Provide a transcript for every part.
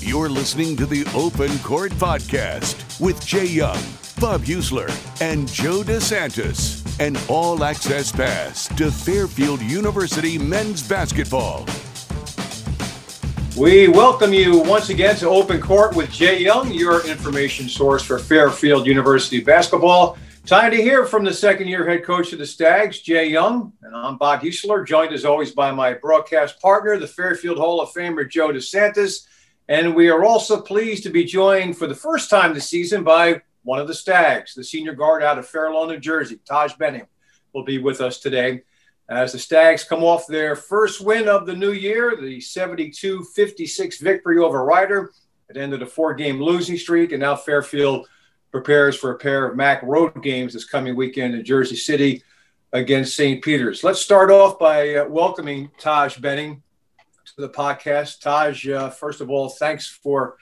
You're listening to the Open Court Podcast with Jay Young, Bob Heussler, and Joe DeSantis. An all access pass to Fairfield University men's basketball. We welcome you once again to Open Court with Jay Young, your information source for Fairfield University basketball. Time to hear from the second year head coach of the Stags, Jay Young. And I'm Bob Heussler, joined as always by my broadcast partner, the Fairfield Hall of Famer, Joe DeSantis. And we are also pleased to be joined for the first time this season by one of the Stags, the senior guard out of Fair Lawn, New Jersey, Taj Benning, will be with us today. As the Stags come off their first win of the new year, the 72 56 victory over Rider, it ended a four game losing streak, and now Fairfield prepares for a pair of MAC road games this coming weekend in Jersey City against St. Peter's. Let's start off by uh, welcoming Taj Benning to the podcast. Taj, uh, first of all, thanks for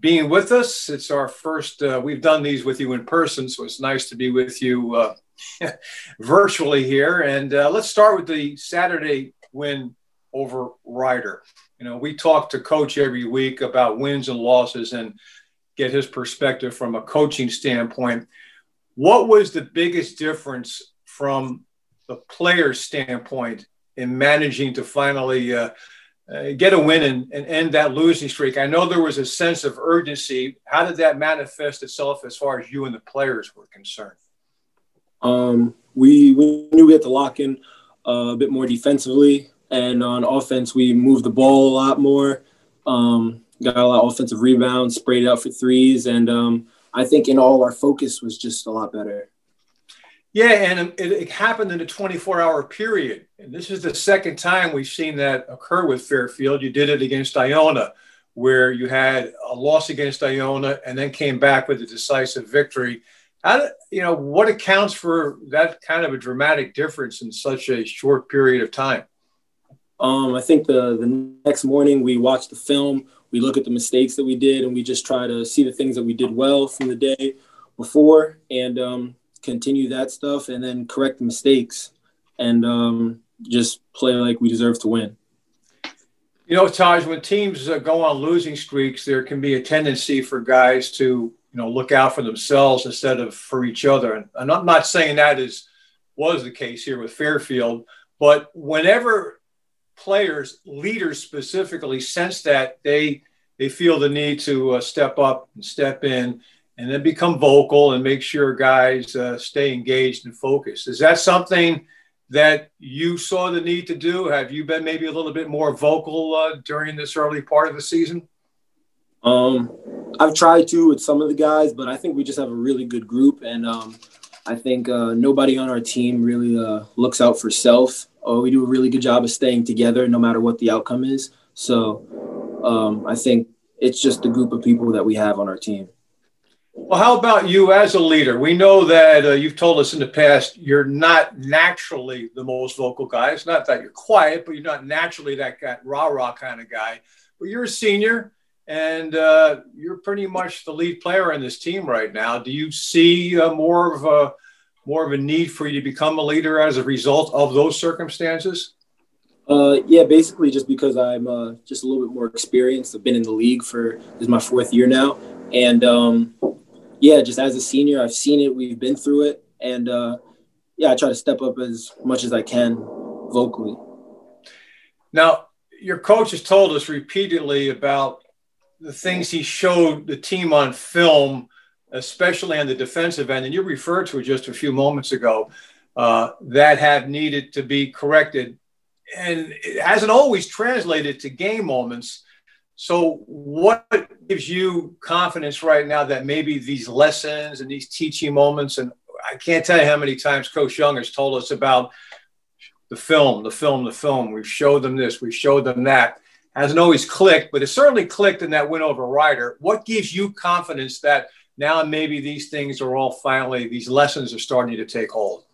being with us. It's our first, uh, we've done these with you in person, so it's nice to be with you uh, virtually here. And uh, let's start with the Saturday win over Rider. You know, we talk to coach every week about wins and losses and get his perspective from a coaching standpoint. What was the biggest difference from the player's standpoint in managing to finally uh, uh, get a win and, and, end that losing streak. I know there was a sense of urgency. How did that manifest itself as far as you and the players were concerned? Um, we, we knew we had to lock in uh, a bit more defensively, and on offense, we moved the ball a lot more. Um, got a lot of offensive rebounds, sprayed out for threes, and um, I think in all our focus was just a lot better. Yeah, and it, it, happened in a 24 hour period. And this is the second time we've seen that occur with Fairfield. You did it against Iona, where you had a loss against Iona and then came back with a decisive victory. How, you know, what accounts for that kind of a dramatic difference in such a short period of time? Um, I think the, the next morning we watched the film, we look at the mistakes that we did, and we just try to see the things that we did well from the day before. And um, continue that stuff and then correct the mistakes and um, just play like we deserve to win. You know, Taj, when teams uh, go on losing streaks, there can be a tendency for guys to, you know, look out for themselves instead of for each other. And, and I'm not saying that is was the case here with Fairfield, but whenever players, leaders specifically, sense that they they feel the need to uh, step up and step in and then become vocal and make sure guys uh, stay engaged and focused. Is that something that you saw the need to do? Have you been maybe a little bit more vocal uh, during this early part of the season? Um, I've tried to with some of the guys, but I think we just have a really good group, and um, I think uh, nobody on our team really uh, looks out for self. Oh, we do a really good job of staying together, no matter what the outcome is. So um, I think it's just the group of people that we have on our team. Well, how about you as a leader? We know that uh, you've told us in the past you're not naturally the most vocal guy. It's not that you're quiet, but you're not naturally that guy, rah rah kind of guy. But you're a senior, and uh, you're pretty much the lead player in this team right now. Do you see uh, more of a more of a need for you to become a leader as a result of those circumstances? Uh, yeah, basically just because I'm uh, just a little bit more experienced. I've been in the league for this is my fourth year now, and um, yeah, just as a senior, I've seen it. We've been through it, and uh, yeah, I try to step up as much as I can vocally. Now, your coach has told us repeatedly about the things he showed the team on film, especially on the defensive end, and you referred to it just a few moments ago, uh, that have needed to be corrected. And it hasn't always translated to game moments. So, what gives you confidence right now that maybe these lessons and these teaching moments, and I can't tell you how many times Coach Young has told us about the film, the film, the film. We've showed them this, we've showed them that. Hasn't always clicked, but it certainly clicked in that win over Rider. What gives you confidence that now maybe these things are all finally, these lessons are starting to take hold?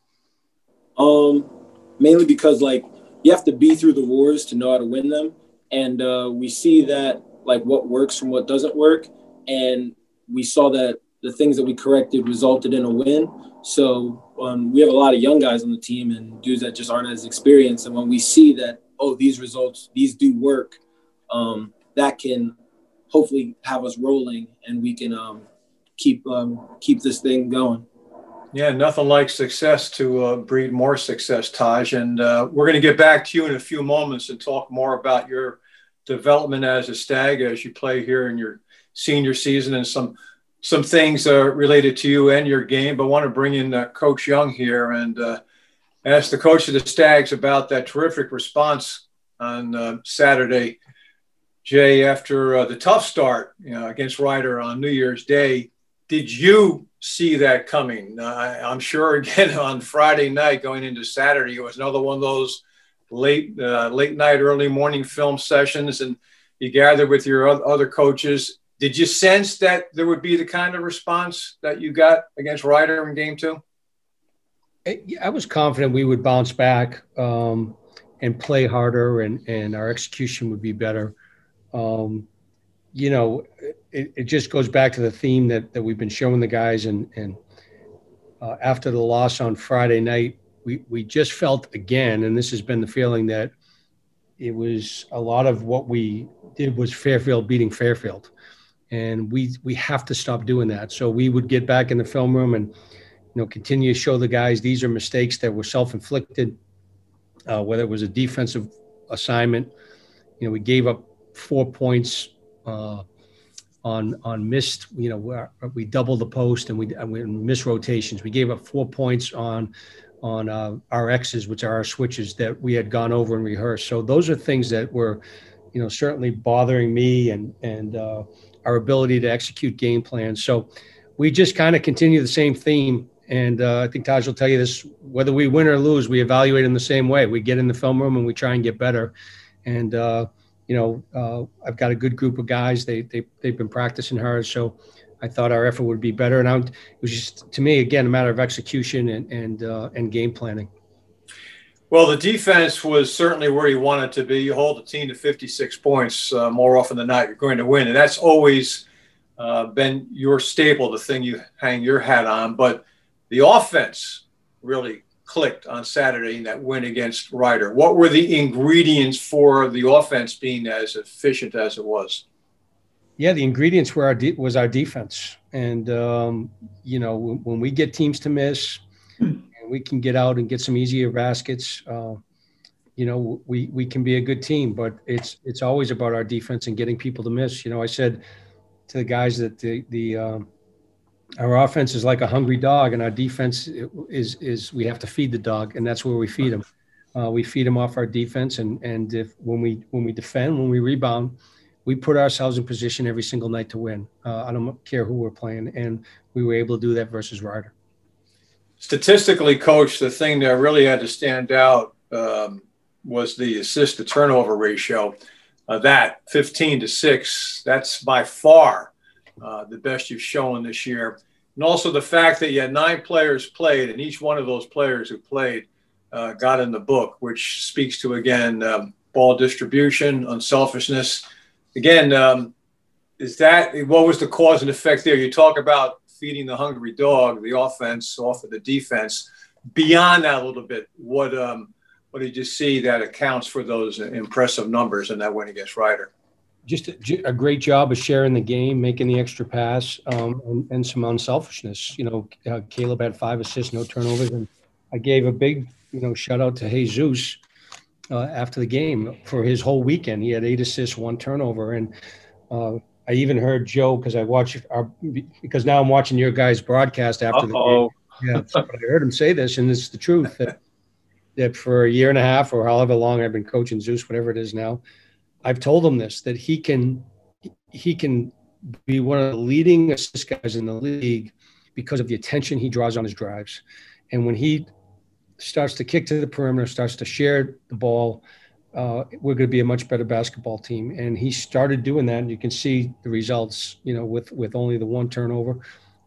Um, mainly because like you have to be through the wars to know how to win them. And uh, we see that like what works from what doesn't work. And we saw that the things that we corrected resulted in a win. So um, we have a lot of young guys on the team and dudes that just aren't as experienced. And when we see that oh these results these do work um, that can hopefully have us rolling and we can um, keep um, keep this thing going. Yeah, nothing like success to uh, breed more success, Taj. And uh, we're going to get back to you in a few moments and talk more about your development as a stag as you play here in your senior season and some some things uh, related to you and your game. But I want to bring in uh, Coach Young here and uh, ask the coach of the Stags about that terrific response on uh, Saturday. Jay, after uh, the tough start you know, against Rider on New Year's Day, did you see that coming? I'm sure again on Friday night going into Saturday, it was another one of those late uh, late night, early morning film sessions, and you gathered with your other coaches. Did you sense that there would be the kind of response that you got against Rider in Game Two? I was confident we would bounce back um, and play harder, and and our execution would be better. Um, you know, it, it, just goes back to the theme that, that we've been showing the guys. And, and uh, after the loss on Friday night, we, we just felt again, and this has been the feeling that it was a lot of what we did was Fairfield beating Fairfield. And we, we have to stop doing that. So we would get back in the film room and, you know, continue to show the guys these are mistakes that were self-inflicted, uh, whether it was a defensive assignment. You know, we gave up four points uh, on on missed. You know, we doubled the post and we, and we missed rotations. We gave up four points on on uh, our X's, which are our switches that we had gone over and rehearsed. So those are things that were, you know, certainly bothering me and and uh, our ability to execute game plans. So we just kind of continue the same theme. And uh, I think Taj will tell you this: whether we win or lose, we evaluate in the same way. We get in the film room and we try and get better. And uh, you know, uh, I've got a good group of guys. They they they've been practicing hard, so I thought our effort would be better. And I, it was just to me again a matter of execution and and uh, and game planning. Well, the defense was certainly where you wanted to be. You hold the team to 56 points uh, more often than not, you're going to win, and that's always uh, been your staple, the thing you hang your hat on. But the offense really clicked on Saturday in that win against Rider? What were the ingredients for the offense being as efficient as it was? Yeah, the ingredients were our de- was our defense, and um, you know when we get teams to miss, and we can get out and get some easier baskets. Uh, you know we we can be a good team, but it's it's always about our defense and getting people to miss. You know, I said to the guys that the the um, our offense is like a hungry dog, and our defense is is we have to feed the dog, and that's where we feed them. Uh, we feed them off our defense, and and if when we when we defend, when we rebound, we put ourselves in position every single night to win. Uh, I don't care who we're playing, and we were able to do that versus Rider. Statistically, coach, the thing that really had to stand out um, was the assist to turnover ratio. Uh, that 15 to six, that's by far uh, the best you've shown this year. And also the fact that you had nine players played, and each one of those players who played uh, got in the book, which speaks to, again, um, ball distribution, unselfishness. Again, um, is that what was the cause and effect there? You talk about feeding the hungry dog, the offense off of the defense. Beyond that, a little bit, what um, what did you see that accounts for those impressive numbers in that win against Rider? Just a, a, great job of sharing the game, making the extra pass, um, and, and, some unselfishness. You know, uh, Caleb had five assists, no turnovers, and I gave a big, you know, shout out to Jesus uh, after the game for his whole weekend. He had eight assists, one turnover, and uh, I even heard Joe because I watch our because now I'm watching your guys' broadcast after Uh-oh. the game. Yeah, but I heard him say this, and it's the truth that that for a year and a half or however long I've been coaching Zeus, whatever it is now I've told him this that he can he can be one of the leading assist guys in the league because of the attention he draws on his drives. And when he starts to kick to the perimeter, starts to share the ball, uh, we're going to be a much better basketball team. And he started doing that. And you can see the results, you know, with, with only the one turnover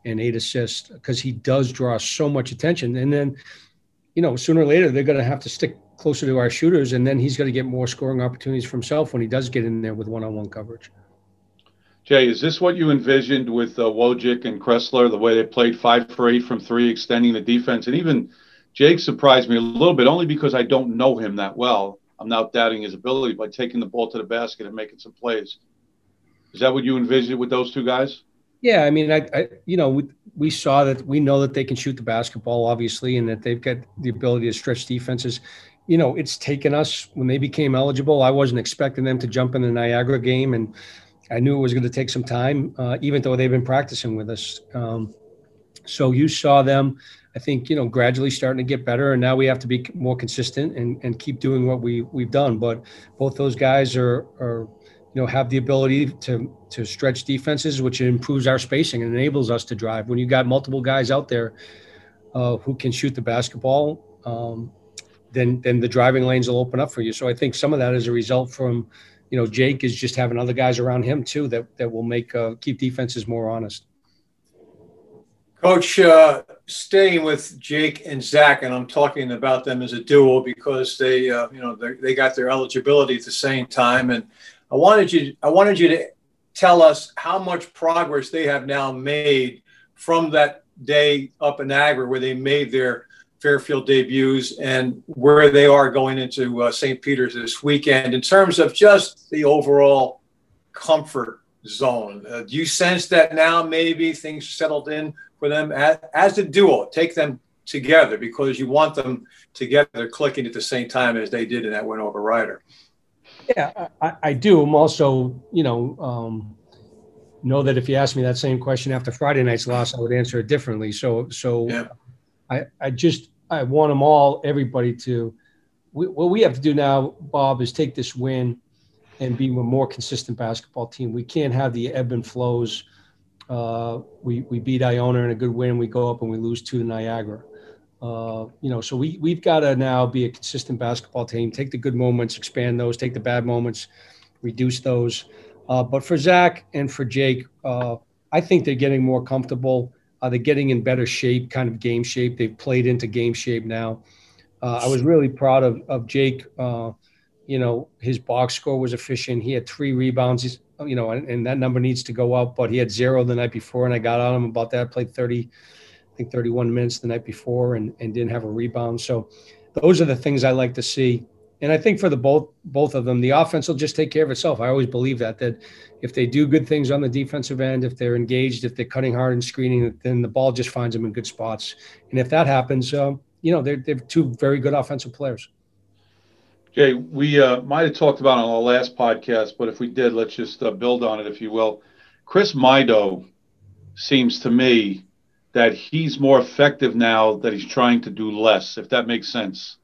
and eight assists, because he does draw so much attention. And then, you know, sooner or later, they're going to have to stick closer to our shooters, and then he's going to get more scoring opportunities for himself when he does get in there with one-on-one coverage. Jay, is this what you envisioned with uh, Wojcik and Kressler, the way they played five for eight from three, extending the defense? And even Jake surprised me a little bit, only because I don't know him that well. I'm not doubting his ability by taking the ball to the basket and making some plays. Is that what you envisioned with those two guys? Yeah, I mean, I, I you know, we, we, saw that we know that they can shoot the basketball, obviously, and that they've got the ability to stretch defenses. You know, it's taken us when they became eligible. I wasn't expecting them to jump in the Niagara game, and I knew it was going to take some time, uh, even though they've been practicing with us. Um, so you saw them, I think, you know, gradually starting to get better, and now we have to be more consistent and, and keep doing what we we've done. But both those guys are are you know have the ability to to stretch defenses, which improves our spacing and enables us to drive. When you got multiple guys out there uh, who can shoot the basketball, um, then then the driving lanes will open up for you. So I think some of that is a result from you know Jake is just having other guys around him too that that will make uh, keep defenses more honest. Coach, uh, staying with Jake and Zach, and I'm talking about them as a duo because they, uh, you know, they got their eligibility at the same time, and I wanted you I wanted you to tell us how much progress they have now made from that day up in Niagara where they made their Fairfield debuts and where they are going into uh, St. Peter's this weekend in terms of just the overall comfort zone. Uh, do you sense that now maybe things settled in for them as, as a duo? Take them together because you want them together clicking at the same time as they did in that win over Rider. Yeah, I, I do. I'm also, you know, um, know that if you ask me that same question after Friday night's loss, I would answer it differently. So, so yeah. I, I just, I want them all, everybody to, we, what we have to do now, Bob, is take this win and be a more consistent basketball team. We can't have the ebb and flows. Uh, we, we beat Iona in a good win. We go up and we lose to Niagara. Uh, you know, so we we've got to now be a consistent basketball team. Take the good moments, expand those. Take the bad moments, reduce those. Uh, but for Zach and for Jake, uh, I think they're getting more comfortable. Uh, they're getting in better shape, kind of game shape. They've played into game shape now. Uh, I was really proud of of Jake. Uh, you know, his box score was efficient. He had three rebounds. He's, you know, and, and that number needs to go up. But he had zero the night before, and I got on him about that. Played thirty I think 31 minutes the night before and, and didn't have a rebound. So those are the things I like to see. And I think for the both both of them, the offense will just take care of itself. I always believe that that if they do good things on the defensive end, if they're engaged, if they're cutting hard and screening, then the ball just finds them in good spots. And if that happens, uh, you know, they're they're two very good offensive players. Jay, we uh, might have talked about on our last podcast, but if we did, let's just uh, build on it, if you will. Chris Maidoh seems to me that he's more effective now that he's trying to do less, if that makes sense.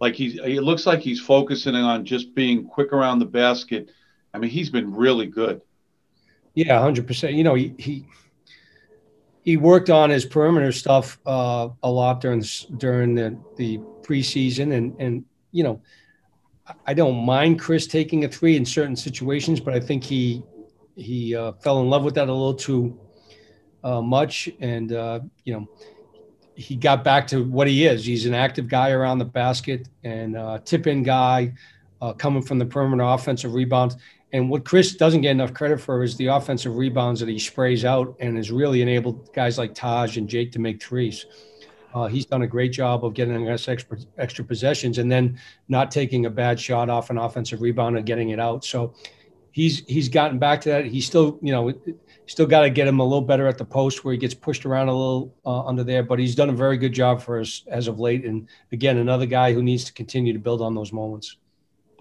Like he's, it looks like he's focusing on just being quick around the basket. I mean, he's been really good. Yeah, hundred percent. You know, he, he he worked on his perimeter stuff uh, a lot during during the, the preseason, and and you know, I don't mind Chris taking a three in certain situations, but I think he he uh, fell in love with that a little too uh, much, and uh, you know he got back to what he is. He's an active guy around the basket and uh, tip in guy, uh, coming from the perimeter offensive rebounds. And what Chris doesn't get enough credit for is the offensive rebounds that he sprays out and has really enabled guys like Taj and Jake to make threes. Uh, he's done a great job of getting us extra, extra possessions and then not taking a bad shot off an offensive rebound and getting it out. So he's he's gotten back to that. He's still, you know, Still got to get him a little better at the post where he gets pushed around a little uh, under there, but he's done a very good job for us as of late. And again, another guy who needs to continue to build on those moments.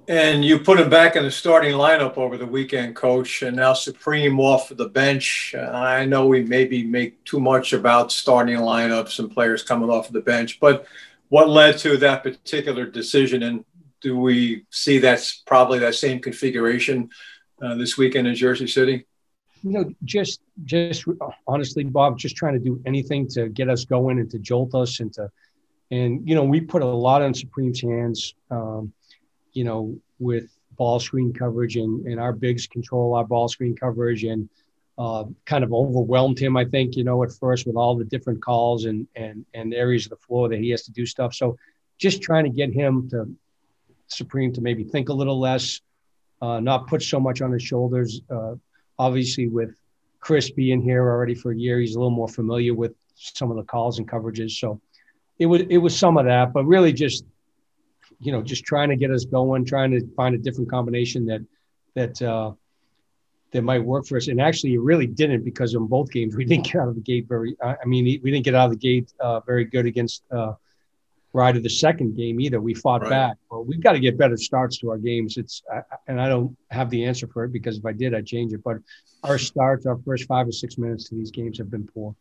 And you put him back in the starting lineup over the weekend, coach, and now Supreme off the bench. I know we maybe make too much about starting lineups and players coming off the bench, but what led to that particular decision? And do we see that's probably that same configuration uh, this weekend in Jersey City? you know, just just honestly, Bob, just trying to do anything to get us going and to jolt us and to, and you know, we put a lot on Supreme's hands, um, you know, with ball screen coverage and and our bigs control our ball screen coverage and uh, kind of overwhelmed him, I think, you know, at first with all the different calls and and and areas of the floor that he has to do stuff. So, just trying to get him to Supreme to maybe think a little less, uh, not put so much on his shoulders. Uh, obviously with Chris being here already for a year, he's a little more familiar with some of the calls and coverages. So it was it was some of that, but really just you know, just trying to get us going, trying to find a different combination that that uh, that might work for us. And actually, it really didn't because in both games we didn't get out of the gate very. I mean, we didn't get out of the gate uh, very good against uh, Rider the second game either. We fought right. back. but we've got to get better starts to our games. It's I, and I don't have the answer for it because if I did, I'd change it. But our starts, our first five or six minutes to these games have been poor.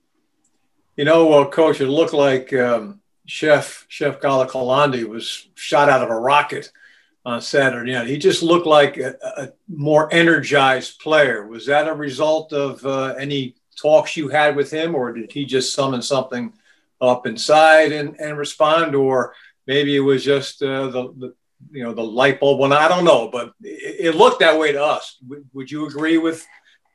You know, well, coach, it looked like um, Chef Chef Galakalandi was shot out of a rocket on Saturday night. He just looked like a, a more energized player. Was that a result of uh, any talks you had with him, or did he just summon something up inside and, and respond, or maybe it was just uh, the, the you know the light bulb one? I don't know, but it, it looked that way to us. Would, would you agree with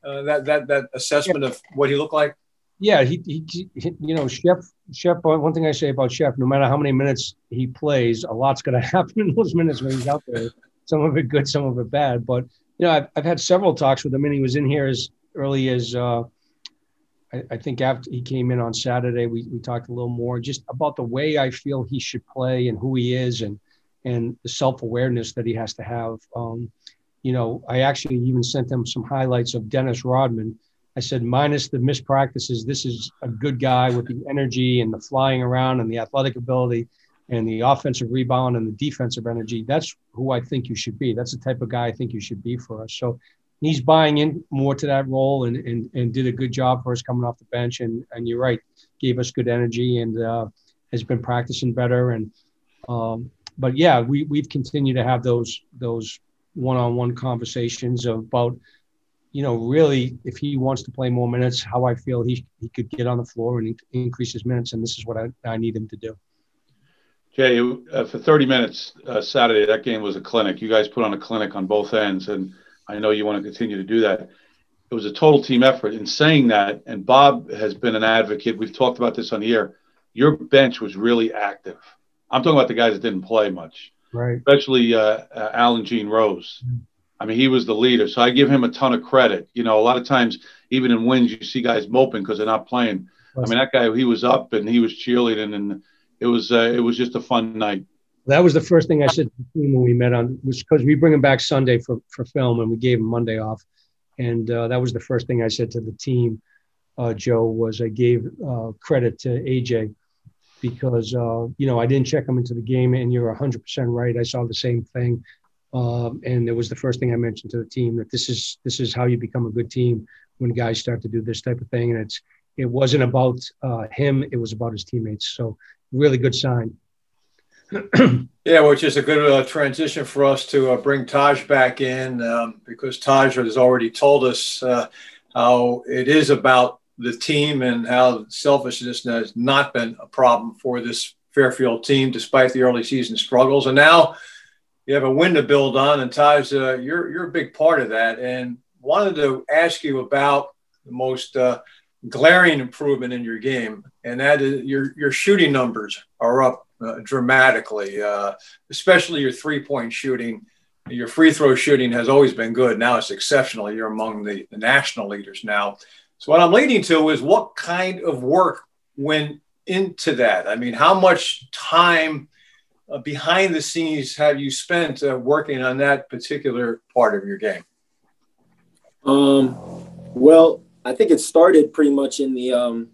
uh, that that that assessment of what he looked like? Yeah, he, he, he, you know, Chef, Chef. One thing I say about Chef, no matter how many minutes he plays, a lot's going to happen in those minutes when he's out there. Some of it good, some of it bad. But you know, I've, I've had several talks with him, and he was in here as early as uh, I, I, think after he came in on Saturday. We we talked a little more just about the way I feel he should play and who he is, and and the self awareness that he has to have. Um, you know, I actually even sent him some highlights of Dennis Rodman I said, minus the mispractices, this is a good guy with the energy and the flying around and the athletic ability and the offensive rebound and the defensive energy. That's who I think you should be. That's the type of guy I think you should be for us. So he's buying in more to that role and, and, and did a good job for us coming off the bench. And, and you're right, gave us good energy and uh, has been practicing better. And, um, but yeah, we, we've continued to have those, those one-on-one conversations about, you know, really, if he wants to play more minutes, how I feel he, he could get on the floor and increase his minutes. And this is what I, I need him to do. Jay, uh, for 30 minutes uh, Saturday, that game was a clinic. You guys put on a clinic on both ends, and I know you want to continue to do that. It was a total team effort. In saying that, and Bob has been an advocate, we've talked about this on the air, your bench was really active. I'm talking about the guys that didn't play much, right? Especially uh, uh Alan Gene Rose. Mm-hmm I mean, he was the leader, so I give him a ton of credit. You know, a lot of times, even in wins, you see guys moping because they're not playing. I mean, that guy, he was up and he was cheerleading, and it was uh, it was just a fun night. That was the first thing I said to the team when we met on was because we bring him back Sunday for for film, and we gave him Monday off, and uh, that was the first thing I said to the team. Uh, Joe was I gave uh, credit to AJ because uh, you know I didn't check him into the game, and you're 100 percent right. I saw the same thing. Um, and it was the first thing I mentioned to the team that this is this is how you become a good team when guys start to do this type of thing. And it's it wasn't about uh, him; it was about his teammates. So really good sign. yeah, which is a good uh, transition for us to uh, bring Taj back in um, because Taj has already told us uh, how it is about the team and how selfishness has not been a problem for this Fairfield team despite the early season struggles. And now you have a win to build on, and Taj, uh, you're you're a big part of that. And wanted to ask you about the most uh, glaring improvement in your game, and that is your your shooting numbers are up uh, dramatically, uh, especially your three point shooting. Your free throw shooting has always been good. Now it's exceptional. You're among the, the national leaders now. So what I'm leading to is what kind of work went into that? I mean, how much time uh, behind the scenes have you spent uh, working on that particular part of your game? Um, well, I think it started pretty much in the um,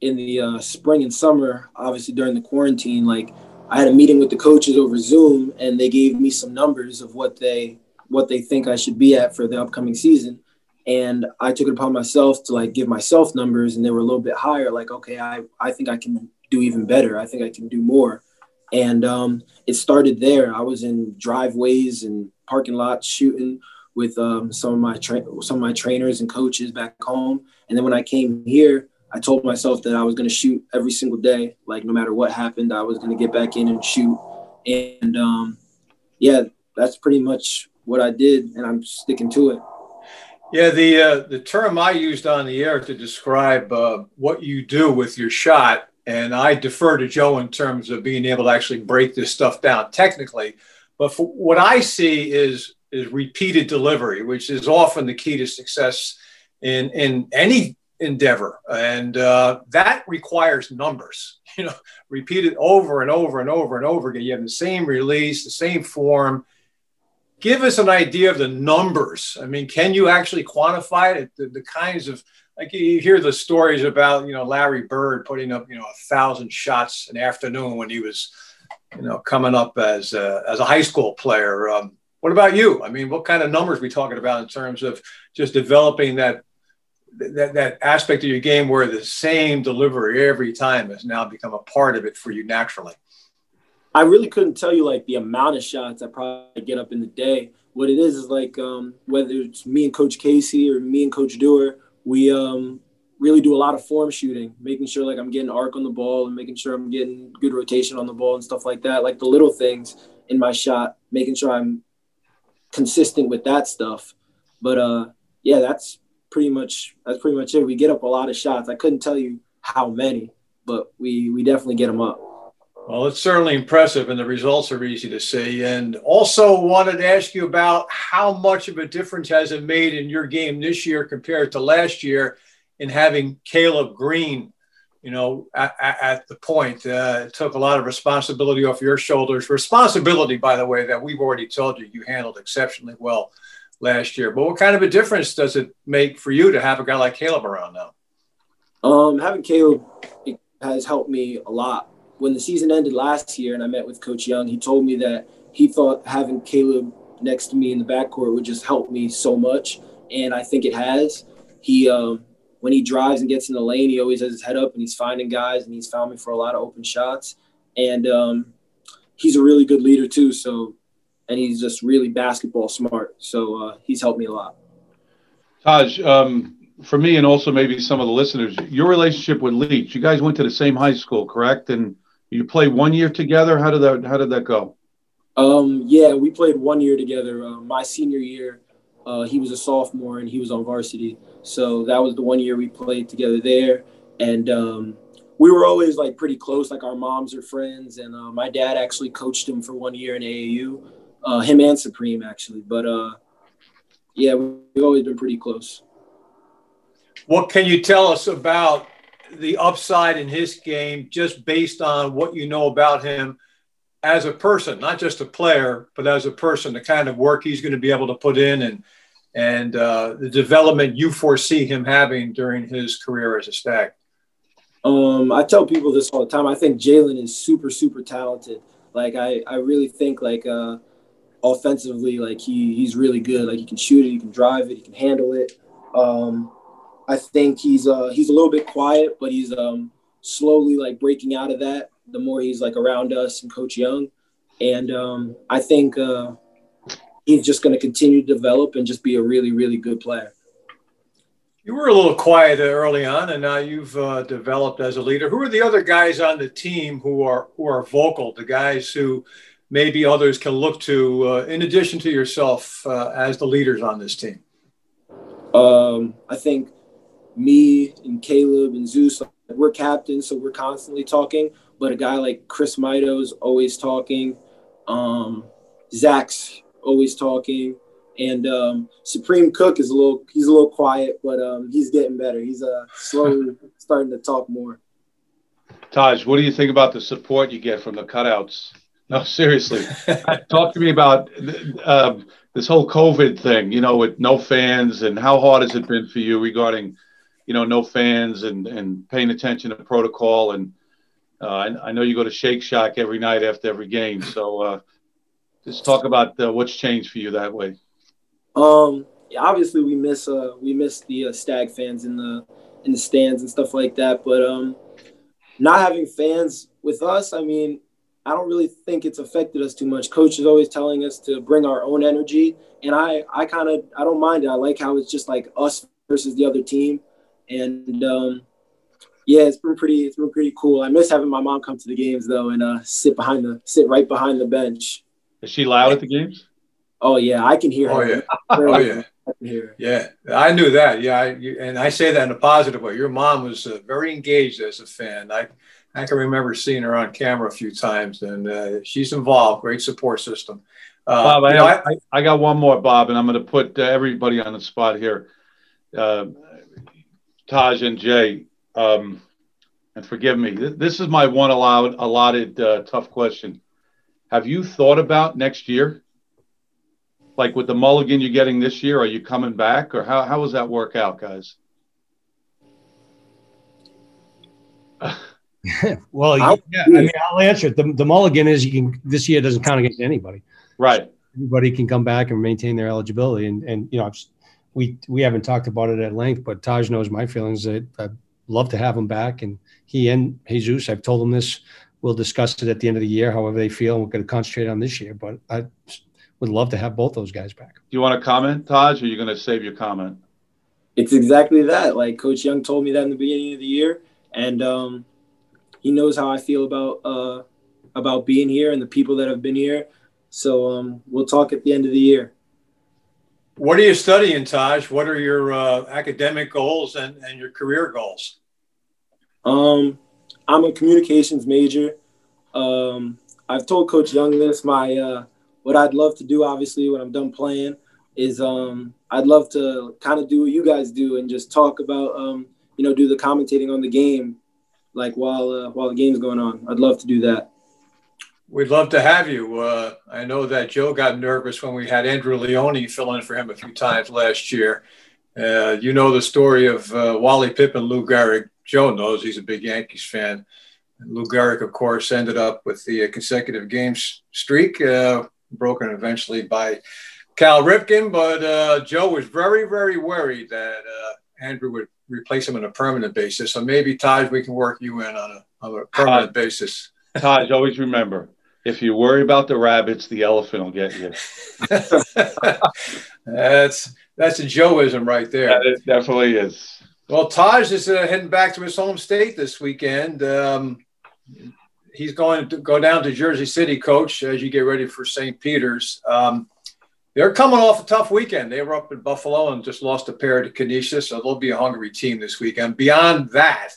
in the uh, spring and summer. Obviously, during the quarantine, like I had a meeting with the coaches over Zoom, and they gave me some numbers of what they what they think I should be at for the upcoming season. And I took it upon myself to like give myself numbers, and they were a little bit higher. Like, okay, I I think I can do even better. I think I can do more and um, it started there. I was in driveways and parking lots shooting with um, some of my tra- some of my trainers and coaches back home. And then when I came here, I told myself that I was going to shoot every single day. Like no matter what happened, I was going to get back in and shoot. And um, yeah, that's pretty much what I did, and I'm sticking to it. Yeah, the uh, the term I used on the air to describe uh, what you do with your shot and I defer to Joe in terms of being able to actually break this stuff down technically. But what I see is is repeated delivery, which is often the key to success in in any endeavor, and uh, that requires numbers. You know, repeated over and over and over and over again. You have the same release, the same form. Give us an idea of the numbers. I mean, can you actually quantify it? The, the kinds of like you hear the stories about you know Larry Bird putting up you know a thousand shots an afternoon when he was you know coming up as a, as a high school player. Um, what about you? I mean, what kind of numbers are we talking about in terms of just developing that that, that aspect of your game where the same delivery every time has now become a part of it for you naturally? I really couldn't tell you like the amount of shots I probably get up in the day. What it is is like um, whether it's me and Coach Casey or me and Coach Dewar, we um, really do a lot of form shooting, making sure like I'm getting arc on the ball and making sure I'm getting good rotation on the ball and stuff like that. Like the little things in my shot, making sure I'm consistent with that stuff. But uh, yeah, that's pretty much that's pretty much it. We get up a lot of shots. I couldn't tell you how many, but we we definitely get them up. Well, it's certainly impressive, and the results are easy to see. And also wanted to ask you about how much of a difference has it made in your game this year compared to last year in having Caleb Green, you know, at, at the point. Uh, it took a lot of responsibility off your shoulders. Responsibility, by the way, that we've already told you you handled exceptionally well last year. But what kind of a difference does it make for you to have a guy like Caleb around now? Um, having Caleb has helped me a lot. When the season ended last year and I met with Coach Young, he told me that he thought having Caleb next to me in the backcourt would just help me so much. And I think it has. He, um, when he drives and gets in the lane, he always has his head up and he's finding guys and he's found me for a lot of open shots. And um, he's a really good leader too. So and he's just really basketball smart. So uh, he's helped me a lot. Taj, um, for me and also maybe some of the listeners, your relationship with Leach, you guys went to the same high school, correct? And you played one year together. How did that How did that go? Um, yeah, we played one year together. Uh, my senior year, uh, he was a sophomore and he was on varsity, so that was the one year we played together there. And um, we were always like pretty close. Like our moms are friends, and uh, my dad actually coached him for one year in AAU uh, him and Supreme actually. But uh, yeah, we've always been pretty close. What can you tell us about the upside in his game, just based on what you know about him as a person, not just a player, but as a person, the kind of work he's going to be able to put in, and and uh, the development you foresee him having during his career as a stag. Um, I tell people this all the time. I think Jalen is super, super talented. Like I, I really think like uh, offensively, like he he's really good. Like he can shoot it, he can drive it, he can handle it. Um, I think he's uh he's a little bit quiet, but he's um slowly like breaking out of that. The more he's like around us and Coach Young, and um, I think uh, he's just going to continue to develop and just be a really really good player. You were a little quiet early on, and now you've uh, developed as a leader. Who are the other guys on the team who are who are vocal? The guys who maybe others can look to uh, in addition to yourself uh, as the leaders on this team? Um, I think me and Caleb and Zeus, we're captains, so we're constantly talking. But a guy like Chris Maidoh is always talking. Um, Zach's always talking. And um, Supreme Cook is a little he's a little quiet, but um, he's getting better. He's uh, slowly starting to talk more. Taj, what do you think about the support you get from the cutouts? No, seriously. Talk to me about uh, this whole COVID thing, you know, with no fans and how hard has it been for you regarding, you know, no fans and, and paying attention to protocol. And uh, I, I, know you go to Shake Shack every night after every game. So uh, just talk about uh, what's changed for you that way. Um, yeah, obviously we miss uh we miss the uh, Stag fans in the in the stands and stuff like that. But um, not having fans with us, I mean, I don't really think it's affected us too much. Coach is always telling us to bring our own energy, and I I kind of I don't mind it. I like how it's just like us versus the other team, and um, yeah, it's been pretty it's been pretty cool. I miss having my mom come to the games though and uh, sit behind the sit right behind the bench. Is she loud at the games? Oh yeah, I can hear her. oh, her. Yeah. oh yeah. I yeah, I knew that. Yeah, I, and I say that in a positive way. Your mom was uh, very engaged as a fan. I I can remember seeing her on camera a few times, and uh, she's involved. Great support system. Uh, Bob, I, know, I, I, got one more, Bob, and I'm going to put uh, everybody on the spot here. Taj and Jay, um, and forgive me, this is my one allowed allotted uh, tough question. Have you thought about next year? Like with the mulligan you're getting this year, are you coming back, or how how does that work out, guys? well, I, yeah, I mean, I'll answer it. The, the mulligan is you can this year doesn't count against anybody. Right. Everybody can come back and maintain their eligibility, and and you know, we we haven't talked about it at length, but Taj knows my feelings. That I'd love to have him back, and he and Jesus. I've told him this. We'll discuss it at the end of the year, however they feel. We're going to concentrate on this year, but I would love to have both those guys back. Do you want to comment, Taj, or are you going to save your comment? It's exactly that. Like Coach Young told me that in the beginning of the year, and um, he knows how I feel about uh, about being here and the people that have been here. So um, we'll talk at the end of the year. What are you studying, Taj? What are your uh, academic goals and, and your career goals? Um, I'm a communications major. Um, I've told Coach Young this. My uh, what I'd love to do, obviously, when I'm done playing, is um, I'd love to kind of do what you guys do and just talk about, um, you know, do the commentating on the game like while uh, while the game's going on. I'd love to do that. We'd love to have you. Uh, I know that Joe got nervous when we had Andrew Leone fill in for him a few times last year. Uh, you know the story of uh, Wally Pippen, Lou Gehrig. Joe knows he's a big Yankees fan. Lou Gehrig, of course, ended up with the consecutive games streak, uh, broken eventually by Cal Ripken. But uh, Joe was very, very worried that uh, Andrew would replace him on a permanent basis. So maybe Taj, we can work you in on a, on a permanent Taj, basis. Taj, always remember, if you worry about the rabbits, the elephant will get you. that's that's a Joeism right there. Yeah, it definitely is. Well, Taj is uh, heading back to his home state this weekend. Um, he's going to go down to Jersey City, coach, as you get ready for St. Peter's. Um, they're coming off a tough weekend. They were up in Buffalo and just lost a pair to Canisius, so they'll be a hungry team this weekend. Beyond that,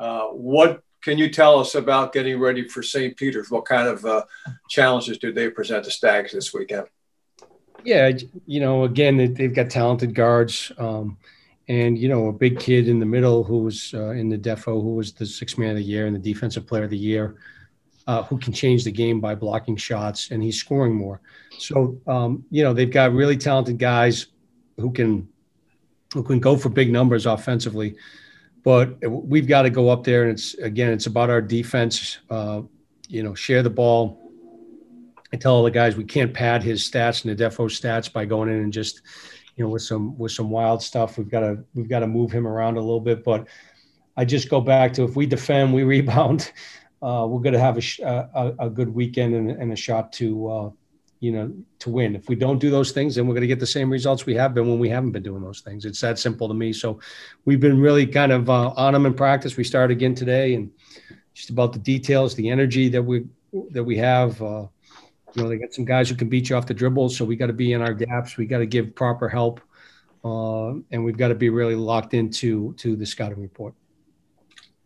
uh, what can you tell us about getting ready for St. Peter's? What kind of uh, challenges do they present the Stags this weekend? Yeah, you know, again, they've got talented guards. Um, and you know a big kid in the middle who was uh, in the defo who was the sixth man of the year and the defensive player of the year uh, who can change the game by blocking shots, and he's scoring more. So um, you know they've got really talented guys who can who can go for big numbers offensively, but we've got to go up there, and it's again it's about our defense. Uh, you know, share the ball. I tell all the guys we can't pad his stats and the defo stats by going in and just you know with some with some wild stuff. We've got to we've got to move him around a little bit, but. I just go back to if we defend, we rebound uh, we're going to have a, a, a, good weekend and, and, a shot to, uh, you know, to win. If we don't do those things, then we're going to get the same results we have been when we haven't been doing those things. It's that simple to me. So we've been really kind of uh, on them in practice. We started again today, and just about the details, the energy that we that we have. Uh, you know, they got some guys who can beat you off the dribble, so we got to be in our gaps. We got to give proper help, uh, and we've got to be really locked into to the scouting report.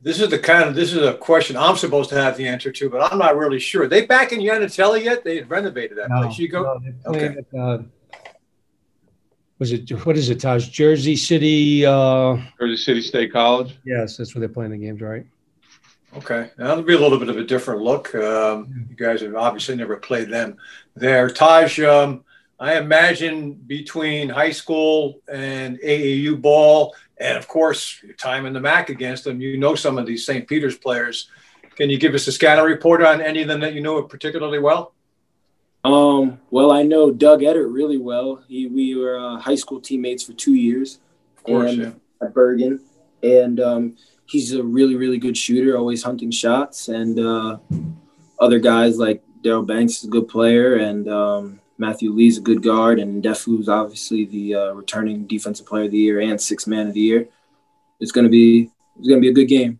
This is the kind of this is a question I'm supposed to have the answer to, but I'm not really sure. Are they back in Yanitelli yet? They had renovated that no, place. You go. No, okay. At, uh, was it what is it? Taj Jersey City. Uh, Jersey City State College. Yes, that's where they're playing the games, right? Okay, now that'll be a little bit of a different look. Um, you guys have obviously never played them there. Taj, um, I imagine between high school and AAU ball, and of course, your time in the MAC against them, you know some of these St. Peter's players. Can you give us a scouting report on any of them that you know particularly well? Um, well, I know Doug Edert really well. He, we were uh, high school teammates for two years of course, yeah. at Bergen. And um, he's a really, really good shooter, always hunting shots. And uh, other guys like Daryl Banks is a good player. And um, Matthew Lee's a good guard, and Ndefo's obviously the uh, returning defensive player of the year and sixth man of the year. It's gonna be it's gonna be a good game.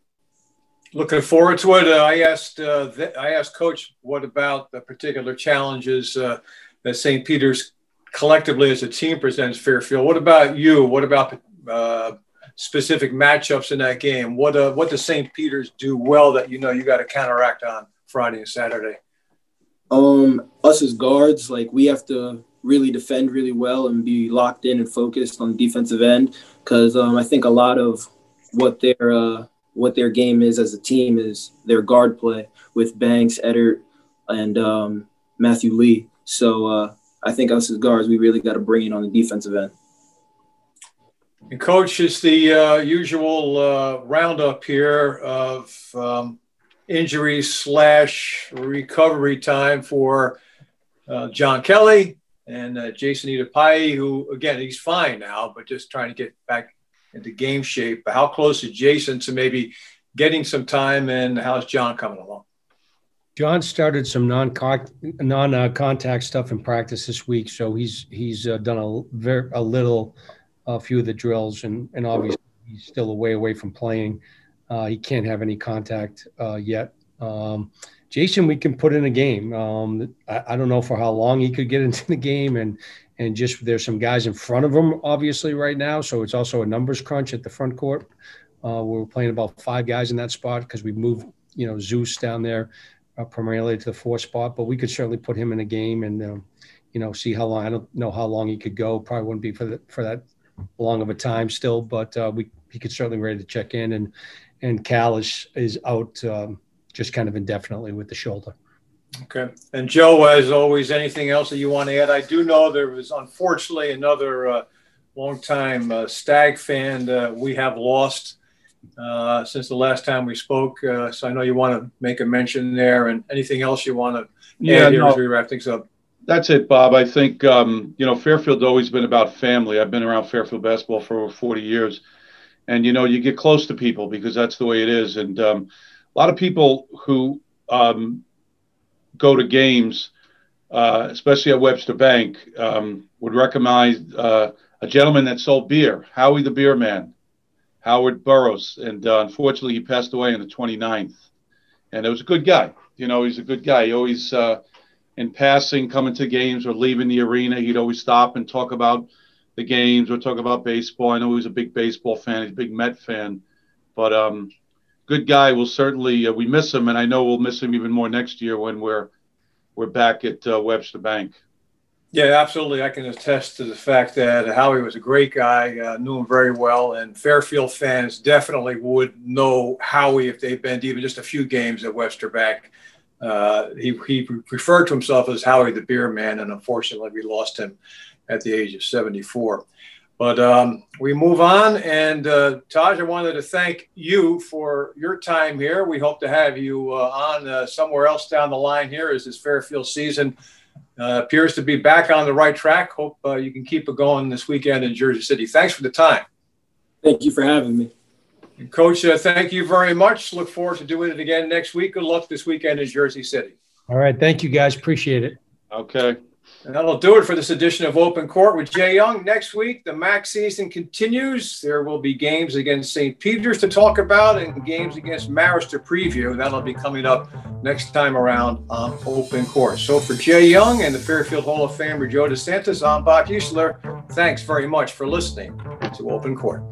Looking forward to it. Uh, I asked uh, th- I asked Coach what about the particular challenges uh, that St. Peter's collectively as a team presents Fairfield. What about you? What about uh, specific matchups in that game? What uh, what does St. Peter's do well that you know you got to counteract on Friday and Saturday? Um, us as guards, like we have to really defend really well and be locked in and focused on the defensive end because um, I think a lot of what their uh, what their game is as a team is their guard play with Banks, Edert, and um, Matthew Lee. So uh, I think us as guards, we really got to bring it on the defensive end. And coach, it's the uh, usual uh, roundup here of um, injury slash recovery time for uh, John Kelly and uh, Jason Itapai, who again he's fine now, but just trying to get back into game shape. But how close is Jason to maybe getting some time, and how's John coming along? John started some non non uh, contact stuff in practice this week, so he's he's uh, done a very a little, a few of the drills, and and obviously he's still a way away from playing. Uh, he can't have any contact uh, yet. Um, Jason, we can put in a game. Um, I, I, don't know for how long he could get into the game, and and just there's some guys in front of him, obviously right now, so it's also a numbers crunch at the front court. Uh, we're playing about five guys in that spot because we moved, you know, Zeus down there uh, primarily to the four spot, but we could certainly put him in a game and um, you know see how long. I don't know how long he could go. Probably wouldn't be for the, for that long of a time still, but uh, we he could certainly ready to check in. And and Cal is is out um, just kind of indefinitely with the shoulder. Okay. And Joe, as always, anything else that you want to add? I do know there was unfortunately another uh, longtime uh, Stag fan uh, we have lost uh, since the last time we spoke. Uh, so I know you want to make a mention there, and anything else you want to yeah, add here no, as we wrap things up. That's it, Bob. I think um, you know Fairfield's always been about family. I've been around Fairfield basketball for over 40 years, and you know you get close to people because that's the way it is. And um, a lot of people who um, go to games, uh, especially at Webster Bank, um, would recognize uh, a gentleman that sold beer, Howie the Beer Man Howard Burrows, and uh, unfortunately he passed away on the 29th. And it was a good guy. You know, he's a good guy. He always, uh, in passing, coming to games or leaving the arena, he'd always stop and talk about the games or talk about baseball. I know he was a big baseball fan. He's a big Met fan, but um, good guy. We'll certainly uh, we miss him, and I know we'll miss him even more next year when we're we're back at uh, Webster Bank. Yeah, absolutely. I can attest to the fact that Howie was a great guy, uh, knew him very well, and Fairfield fans definitely would know Howie if they've been to even just a few games at Webster Bank. Uh, he, he referred to himself as Howie the Beer Man, and unfortunately, we lost him at the age of 74. But um, we move on, and uh, Taj, I wanted to thank you for your time here. We hope to have you uh, on uh, somewhere else down the line here as this Fairfield season uh, appears to be back on the right track. Hope uh, you can keep it going this weekend in Jersey City. Thanks for the time. Thank you for having me. And Coach, uh, thank you very much. Look forward to doing it again next week. Good luck this weekend in Jersey City. All right. Thank you, guys. Appreciate it. Okay. And that'll do it for this edition of Open Court with Jay Young. Next week, the MAAC season continues. There will be games against St. Peter's to talk about and games against Marist to preview. That'll be coming up next time around on Open Court. So for Jay Young and the Fairfield Hall of Famer Joe DeSantis, I'm Bob Heussler. Thanks very much for listening to Open Court.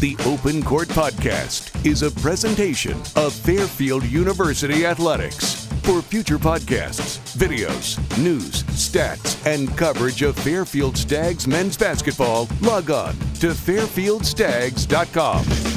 The Open Court Podcast is a presentation of Fairfield University Athletics. For future podcasts, videos, news, stats, and coverage of Fairfield Stags men's basketball, log on to fairfieldstags.com.